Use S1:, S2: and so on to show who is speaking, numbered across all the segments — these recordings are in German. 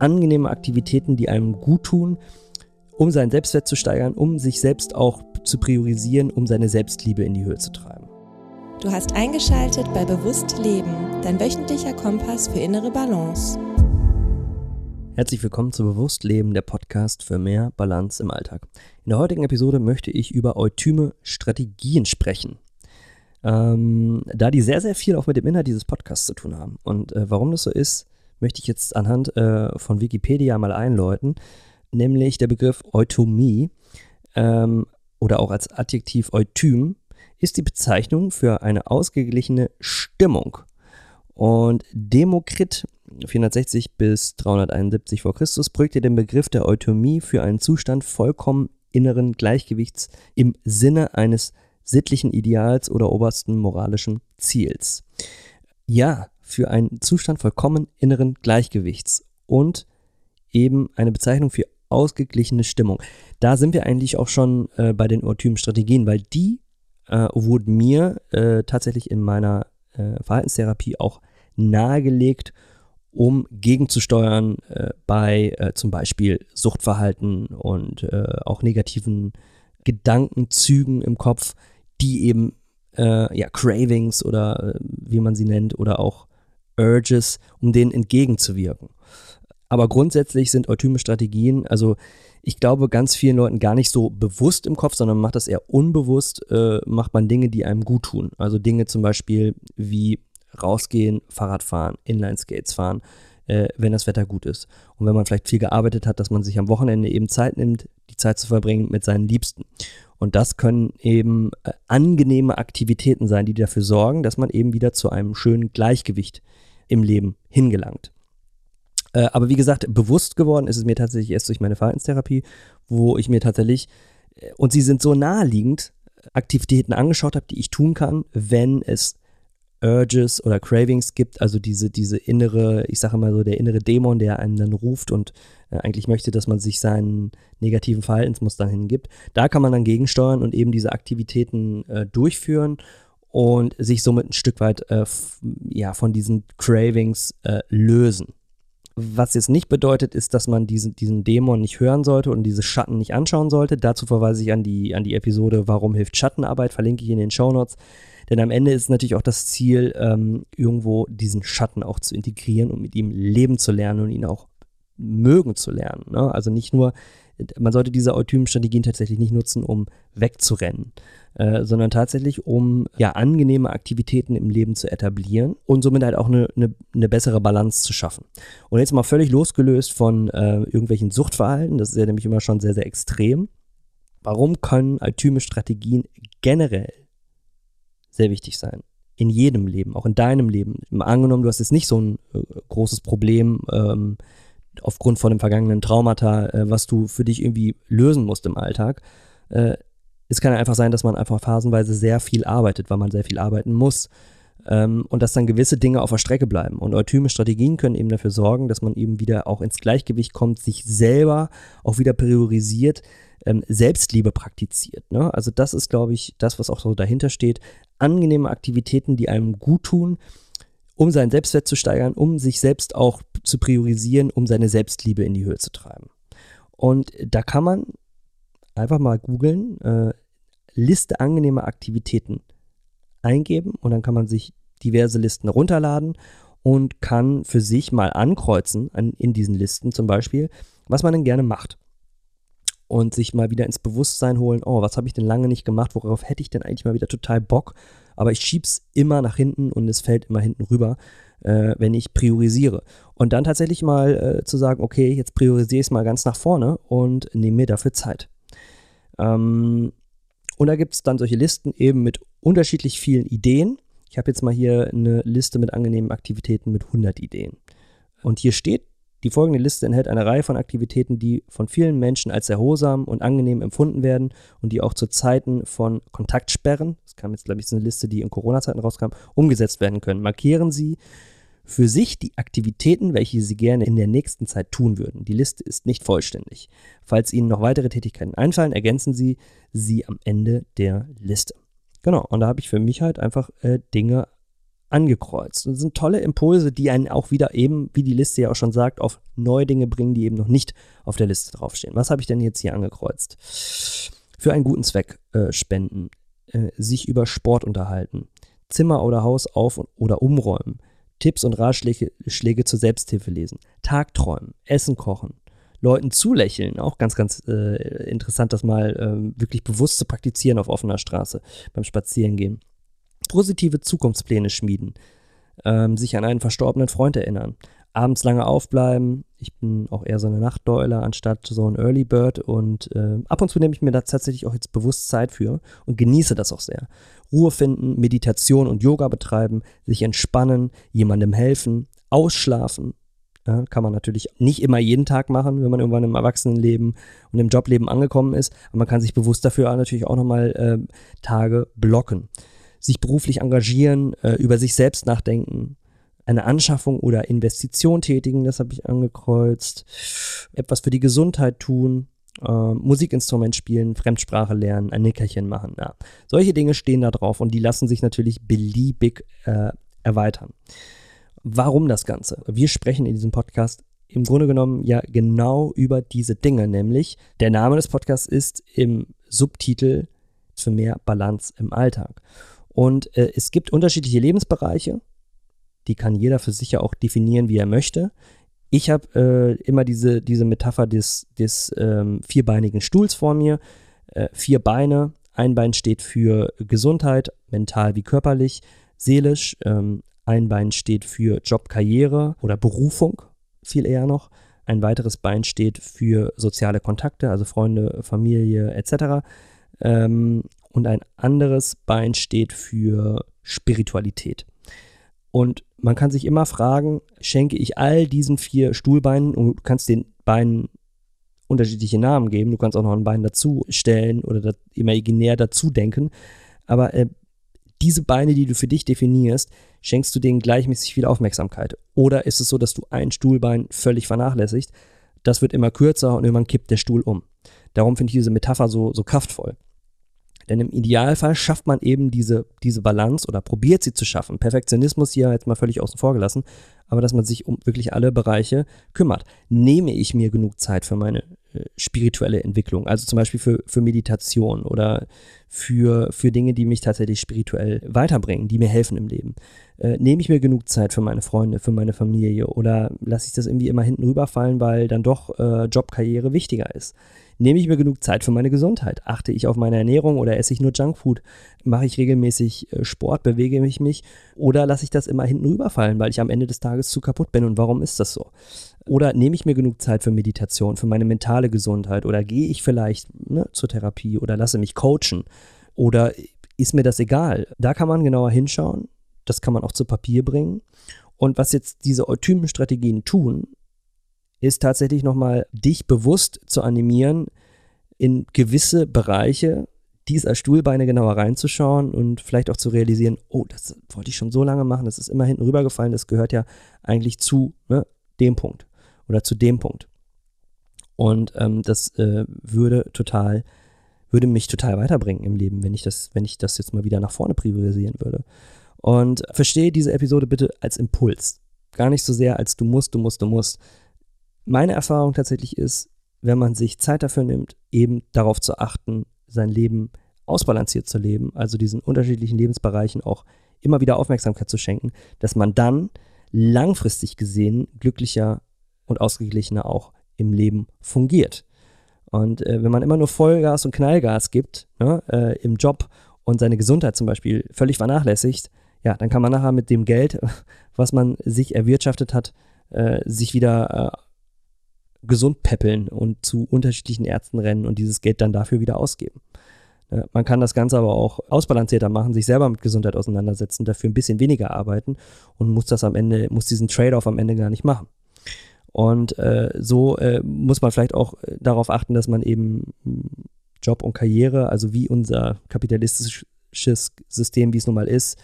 S1: angenehme Aktivitäten, die einem gut tun, um seinen Selbstwert zu steigern, um sich selbst auch zu priorisieren, um seine Selbstliebe in die Höhe zu treiben.
S2: Du hast eingeschaltet bei Bewusst Leben, dein wöchentlicher Kompass für innere Balance.
S1: Herzlich willkommen zu Bewusst Leben, der Podcast für mehr Balance im Alltag. In der heutigen Episode möchte ich über eutyme Strategien sprechen. Ähm, da die sehr, sehr viel auch mit dem Inhalt dieses Podcasts zu tun haben. Und äh, warum das so ist, möchte ich jetzt anhand äh, von Wikipedia mal einläuten, nämlich der Begriff Eutomie ähm, oder auch als Adjektiv Eutym ist die Bezeichnung für eine ausgeglichene Stimmung. Und Demokrit 460 bis 371 v. Chr. prägte den Begriff der Eutomie für einen Zustand vollkommen inneren Gleichgewichts im Sinne eines sittlichen Ideals oder obersten moralischen Ziels. Ja, für einen Zustand vollkommen inneren Gleichgewichts und eben eine Bezeichnung für ausgeglichene Stimmung. Da sind wir eigentlich auch schon äh, bei den Strategien, weil die äh, wurden mir äh, tatsächlich in meiner äh, Verhaltenstherapie auch nahegelegt, um gegenzusteuern äh, bei äh, zum Beispiel Suchtverhalten und auch negativen Gedankenzügen im Kopf, die eben ja, Cravings oder wie man sie nennt oder auch Urges, um denen entgegenzuwirken. Aber grundsätzlich sind eutyme Strategien, also ich glaube, ganz vielen Leuten gar nicht so bewusst im Kopf, sondern macht das eher unbewusst, äh, macht man Dinge, die einem gut tun. Also Dinge zum Beispiel wie rausgehen, Fahrrad fahren, Inline-Skates fahren, äh, wenn das Wetter gut ist. Und wenn man vielleicht viel gearbeitet hat, dass man sich am Wochenende eben Zeit nimmt, die Zeit zu verbringen mit seinen Liebsten. Und das können eben äh, angenehme Aktivitäten sein, die dafür sorgen, dass man eben wieder zu einem schönen Gleichgewicht im Leben hingelangt. Äh, aber wie gesagt, bewusst geworden ist es mir tatsächlich erst durch meine Verhaltenstherapie, wo ich mir tatsächlich, äh, und sie sind so naheliegend, Aktivitäten angeschaut habe, die ich tun kann, wenn es Urges oder Cravings gibt, also diese, diese innere, ich sage mal so, der innere Dämon, der einen dann ruft und äh, eigentlich möchte, dass man sich seinen negativen Verhaltensmustern hingibt. Da kann man dann gegensteuern und eben diese Aktivitäten äh, durchführen und sich somit ein Stück weit äh, ja, von diesen Cravings äh, lösen. Was jetzt nicht bedeutet, ist, dass man diesen, diesen Dämon nicht hören sollte und diese Schatten nicht anschauen sollte. Dazu verweise ich an die, an die Episode Warum hilft Schattenarbeit, verlinke ich in den Show Notes. Denn am Ende ist natürlich auch das Ziel, ähm, irgendwo diesen Schatten auch zu integrieren und mit ihm leben zu lernen und ihn auch mögen zu lernen. Ne? Also nicht nur, man sollte diese Eutymen-Strategien tatsächlich nicht nutzen, um wegzurennen, äh, sondern tatsächlich, um ja angenehme Aktivitäten im Leben zu etablieren und somit halt auch eine, eine, eine bessere Balance zu schaffen. Und jetzt mal völlig losgelöst von äh, irgendwelchen Suchtverhalten, das ist ja nämlich immer schon sehr, sehr extrem. Warum können altyme Strategien generell sehr wichtig sein? In jedem Leben, auch in deinem Leben. Angenommen, du hast jetzt nicht so ein äh, großes Problem, ähm, aufgrund von dem vergangenen Traumata, äh, was du für dich irgendwie lösen musst im Alltag, äh, es kann einfach sein, dass man einfach phasenweise sehr viel arbeitet, weil man sehr viel arbeiten muss. Ähm, und dass dann gewisse Dinge auf der Strecke bleiben. Und eutyme Strategien können eben dafür sorgen, dass man eben wieder auch ins Gleichgewicht kommt, sich selber auch wieder priorisiert, ähm, Selbstliebe praktiziert. Ne? Also das ist, glaube ich, das, was auch so dahinter steht. Angenehme Aktivitäten, die einem gut tun, um seinen Selbstwert zu steigern, um sich selbst auch zu priorisieren, um seine Selbstliebe in die Höhe zu treiben. Und da kann man einfach mal googeln, äh, Liste angenehmer Aktivitäten eingeben und dann kann man sich diverse Listen runterladen und kann für sich mal ankreuzen an, in diesen Listen zum Beispiel, was man denn gerne macht. Und sich mal wieder ins Bewusstsein holen, oh, was habe ich denn lange nicht gemacht, worauf hätte ich denn eigentlich mal wieder total Bock, aber ich schieb's immer nach hinten und es fällt immer hinten rüber, äh, wenn ich priorisiere. Und dann tatsächlich mal äh, zu sagen, okay, jetzt priorisiere ich es mal ganz nach vorne und nehme mir dafür Zeit. Ähm, und da gibt es dann solche Listen eben mit unterschiedlich vielen Ideen. Ich habe jetzt mal hier eine Liste mit angenehmen Aktivitäten mit 100 Ideen. Und hier steht, die folgende Liste enthält eine Reihe von Aktivitäten, die von vielen Menschen als erholsam und angenehm empfunden werden und die auch zu Zeiten von Kontaktsperren, das kam jetzt, glaube ich, so eine Liste, die in Corona-Zeiten rauskam, umgesetzt werden können. Markieren Sie für sich die Aktivitäten, welche Sie gerne in der nächsten Zeit tun würden. Die Liste ist nicht vollständig. Falls Ihnen noch weitere Tätigkeiten einfallen, ergänzen Sie sie am Ende der Liste. Genau, und da habe ich für mich halt einfach äh, Dinge angekreuzt. Und das sind tolle Impulse, die einen auch wieder eben, wie die Liste ja auch schon sagt, auf neue Dinge bringen, die eben noch nicht auf der Liste draufstehen. Was habe ich denn jetzt hier angekreuzt? Für einen guten Zweck äh, spenden, äh, sich über Sport unterhalten, Zimmer oder Haus auf- oder umräumen, Tipps und Ratschläge Schläge zur Selbsthilfe lesen, Tagträumen, Essen kochen, Leuten zulächeln, auch ganz, ganz äh, interessant, das mal äh, wirklich bewusst zu praktizieren auf offener Straße beim Spazierengehen. Positive Zukunftspläne schmieden, ähm, sich an einen verstorbenen Freund erinnern, abends lange aufbleiben. Ich bin auch eher so eine Nachtdeule anstatt so ein Early Bird und äh, ab und zu nehme ich mir da tatsächlich auch jetzt bewusst Zeit für und genieße das auch sehr. Ruhe finden, Meditation und Yoga betreiben, sich entspannen, jemandem helfen, ausschlafen. Ja, kann man natürlich nicht immer jeden Tag machen, wenn man irgendwann im Erwachsenenleben und im Jobleben angekommen ist. Aber man kann sich bewusst dafür natürlich auch nochmal äh, Tage blocken. Sich beruflich engagieren, äh, über sich selbst nachdenken, eine Anschaffung oder Investition tätigen, das habe ich angekreuzt, etwas für die Gesundheit tun, äh, Musikinstrument spielen, Fremdsprache lernen, ein Nickerchen machen. Ja. Solche Dinge stehen da drauf und die lassen sich natürlich beliebig äh, erweitern. Warum das Ganze? Wir sprechen in diesem Podcast im Grunde genommen ja genau über diese Dinge, nämlich der Name des Podcasts ist im Subtitel für mehr Balance im Alltag. Und äh, es gibt unterschiedliche Lebensbereiche, die kann jeder für sich ja auch definieren, wie er möchte. Ich habe äh, immer diese, diese Metapher des, des ähm, vierbeinigen Stuhls vor mir. Äh, vier Beine, ein Bein steht für Gesundheit, mental wie körperlich, seelisch. Ähm, ein Bein steht für Job, Karriere oder Berufung, viel eher noch. Ein weiteres Bein steht für soziale Kontakte, also Freunde, Familie etc. Ähm, und ein anderes Bein steht für Spiritualität. Und man kann sich immer fragen, schenke ich all diesen vier Stuhlbeinen und du kannst den Beinen unterschiedliche Namen geben, du kannst auch noch ein Bein dazu stellen oder da, imaginär dazu denken, aber äh, diese Beine, die du für dich definierst, schenkst du denen gleichmäßig viel Aufmerksamkeit. Oder ist es so, dass du ein Stuhlbein völlig vernachlässigst? Das wird immer kürzer und irgendwann kippt der Stuhl um. Darum finde ich diese Metapher so, so kraftvoll. Denn im Idealfall schafft man eben diese, diese Balance oder probiert sie zu schaffen. Perfektionismus hier jetzt mal völlig außen vor gelassen, aber dass man sich um wirklich alle Bereiche kümmert. Nehme ich mir genug Zeit für meine äh, spirituelle Entwicklung, also zum Beispiel für, für Meditation oder für, für Dinge, die mich tatsächlich spirituell weiterbringen, die mir helfen im Leben. Äh, nehme ich mir genug Zeit für meine Freunde, für meine Familie oder lasse ich das irgendwie immer hinten rüberfallen, weil dann doch äh, Jobkarriere wichtiger ist? Nehme ich mir genug Zeit für meine Gesundheit? Achte ich auf meine Ernährung oder esse ich nur Junkfood? Mache ich regelmäßig äh, Sport? Bewege ich mich? Oder lasse ich das immer hinten rüberfallen, weil ich am Ende des Tages zu kaputt bin? Und warum ist das so? Oder nehme ich mir genug Zeit für Meditation, für meine mentale Gesundheit? Oder gehe ich vielleicht ne, zur Therapie oder lasse mich coachen? Oder ist mir das egal? Da kann man genauer hinschauen. Das kann man auch zu Papier bringen. Und was jetzt diese Eutymenstrategien tun, ist tatsächlich nochmal dich bewusst zu animieren, in gewisse Bereiche dieser Stuhlbeine genauer reinzuschauen und vielleicht auch zu realisieren, oh, das wollte ich schon so lange machen, das ist immer hinten rübergefallen, das gehört ja eigentlich zu ne, dem Punkt oder zu dem Punkt. Und ähm, das äh, würde total, würde mich total weiterbringen im Leben, wenn ich das, wenn ich das jetzt mal wieder nach vorne priorisieren würde. Und verstehe diese Episode bitte als Impuls. Gar nicht so sehr als du musst, du musst, du musst, meine Erfahrung tatsächlich ist, wenn man sich Zeit dafür nimmt, eben darauf zu achten, sein Leben ausbalanciert zu leben, also diesen unterschiedlichen Lebensbereichen auch immer wieder Aufmerksamkeit zu schenken, dass man dann langfristig gesehen glücklicher und ausgeglichener auch im Leben fungiert. Und äh, wenn man immer nur Vollgas und Knallgas gibt ne, äh, im Job und seine Gesundheit zum Beispiel völlig vernachlässigt, ja, dann kann man nachher mit dem Geld, was man sich erwirtschaftet hat, äh, sich wieder äh, gesund peppeln und zu unterschiedlichen Ärzten rennen und dieses Geld dann dafür wieder ausgeben. Man kann das Ganze aber auch ausbalancierter machen, sich selber mit Gesundheit auseinandersetzen, dafür ein bisschen weniger arbeiten und muss das am Ende, muss diesen Trade-off am Ende gar nicht machen. Und äh, so äh, muss man vielleicht auch äh, darauf achten, dass man eben Job und Karriere, also wie unser kapitalistisches System, wie es nun mal ist,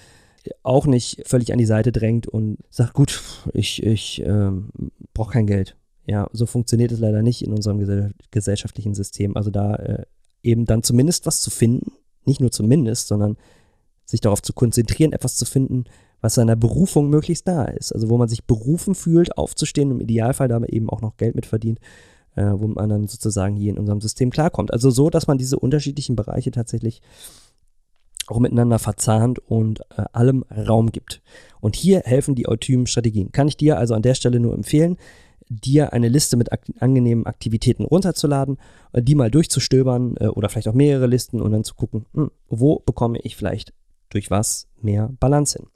S1: auch nicht völlig an die Seite drängt und sagt, gut, ich, ich ähm, brauche kein Geld. Ja, so funktioniert es leider nicht in unserem gesell gesellschaftlichen System. Also da äh, eben dann zumindest was zu finden, nicht nur zumindest, sondern sich darauf zu konzentrieren, etwas zu finden, was seiner Berufung möglichst nahe ist. Also wo man sich berufen fühlt, aufzustehen, im Idealfall damit eben auch noch Geld mit verdient, äh, wo man dann sozusagen hier in unserem System klarkommt. Also so, dass man diese unterschiedlichen Bereiche tatsächlich auch miteinander verzahnt und äh, allem Raum gibt. Und hier helfen die Eutymen-Strategien. Kann ich dir also an der Stelle nur empfehlen, dir eine Liste mit ak angenehmen Aktivitäten runterzuladen, äh, die mal durchzustöbern äh, oder vielleicht auch mehrere Listen und dann zu gucken, hm, wo bekomme ich vielleicht durch was mehr Balance hin.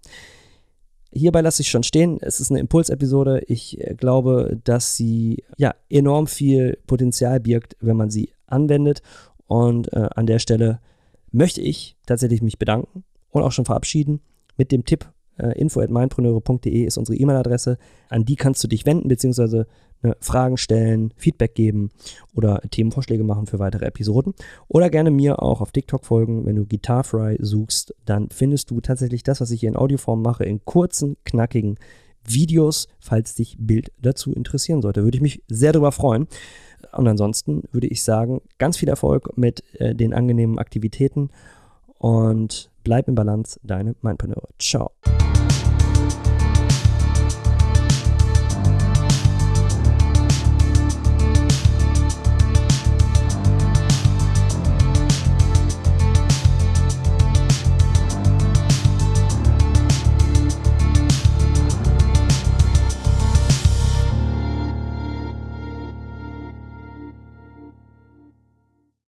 S1: Hierbei lasse ich schon stehen. Es ist eine Impulsepisode. Ich äh, glaube, dass sie ja enorm viel Potenzial birgt, wenn man sie anwendet. Und äh, an der Stelle möchte ich tatsächlich mich bedanken und auch schon verabschieden mit dem Tipp, äh, info.mindpreneure.de ist unsere E-Mail-Adresse. An die kannst du dich wenden, beziehungsweise ne, Fragen stellen, Feedback geben oder Themenvorschläge machen für weitere Episoden. Oder gerne mir auch auf TikTok folgen. Wenn du Guitarfry suchst, dann findest du tatsächlich das, was ich hier in Audioform mache, in kurzen, knackigen Videos, falls dich Bild dazu interessieren sollte. Würde ich mich sehr darüber freuen. Und ansonsten würde ich sagen, ganz viel Erfolg mit äh, den angenehmen Aktivitäten und bleib im Balance, deine Mindpreneure. Ciao.